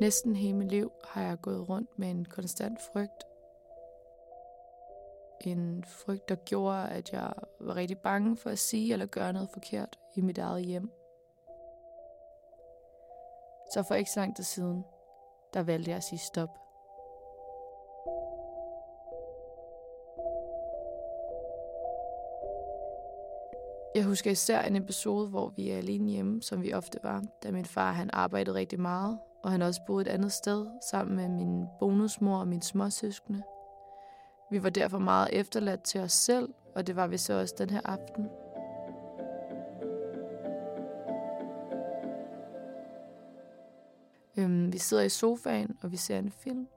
Næsten hele mit liv har jeg gået rundt med en konstant frygt. En frygt, der gjorde, at jeg var rigtig bange for at sige eller gøre noget forkert i mit eget hjem. Så for ikke så lang tid siden, der valgte jeg at sige stop. Jeg husker især en episode, hvor vi er alene hjemme, som vi ofte var, da min far han arbejdede rigtig meget, og han også boede et andet sted sammen med min bonusmor og mine småsøskende. Vi var derfor meget efterladt til os selv, og det var vi så også den her aften. Øhm, vi sidder i sofaen, og vi ser en film.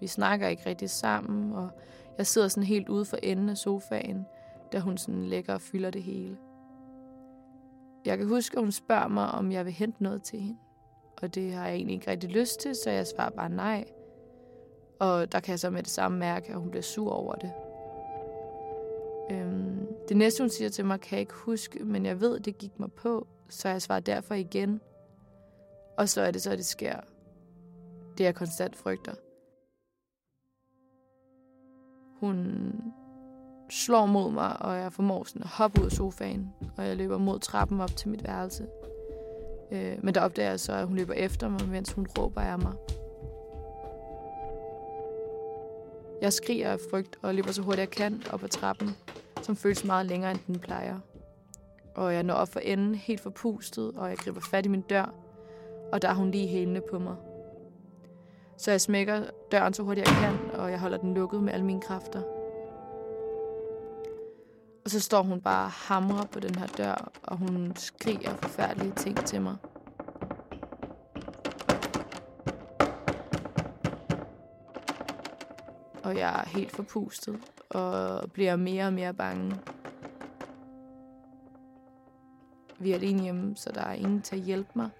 Vi snakker ikke rigtig sammen, og jeg sidder sådan helt ude for enden af sofaen, da hun sådan lægger og fylder det hele. Jeg kan huske, at hun spørger mig, om jeg vil hente noget til hende. Og det har jeg egentlig ikke rigtig lyst til, så jeg svarer bare nej. Og der kan jeg så med det samme mærke, at hun bliver sur over det. Øhm, det næste, hun siger til mig, kan jeg ikke huske, men jeg ved, det gik mig på, så jeg svarer derfor igen. Og så er det så, det sker. Det jeg konstant frygter. Hun slår mod mig, og jeg formår sådan at hoppe ud af sofaen, og jeg løber mod trappen op til mit værelse. Øh, men der opdager jeg så, at hun løber efter mig, mens hun råber af mig. Jeg skriger af frygt og løber så hurtigt jeg kan op ad trappen, som føles meget længere, end den plejer. Og jeg når op for enden helt forpustet, og jeg griber fat i min dør, og der er hun lige hælende på mig. Så jeg smækker døren så hurtigt jeg kan, og jeg holder den lukket med alle mine kræfter. Og så står hun bare og hamrer på den her dør, og hun skriger forfærdelige ting til mig. Og jeg er helt forpustet og bliver mere og mere bange. Vi er alene hjemme, så der er ingen til at hjælpe mig.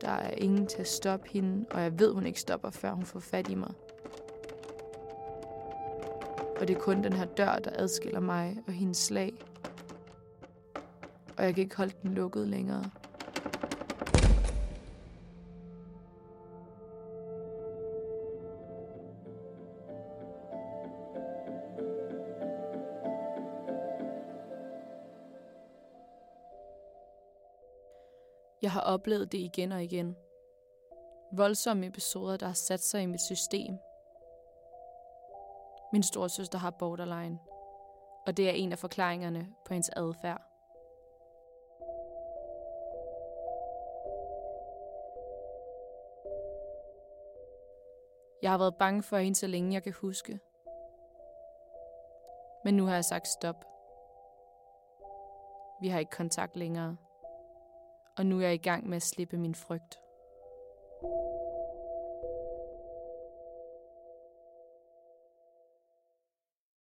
Der er ingen til at stoppe hende, og jeg ved, hun ikke stopper, før hun får fat i mig. Og det er kun den her dør, der adskiller mig og hendes slag. Og jeg kan ikke holde den lukket længere. Jeg har oplevet det igen og igen. Voldsomme episoder, der har sat sig i mit system. Min storsøster har borderline, og det er en af forklaringerne på hendes adfærd. Jeg har været bange for hende, så længe jeg kan huske. Men nu har jeg sagt stop. Vi har ikke kontakt længere og nu er jeg i gang med at slippe min frygt. thank you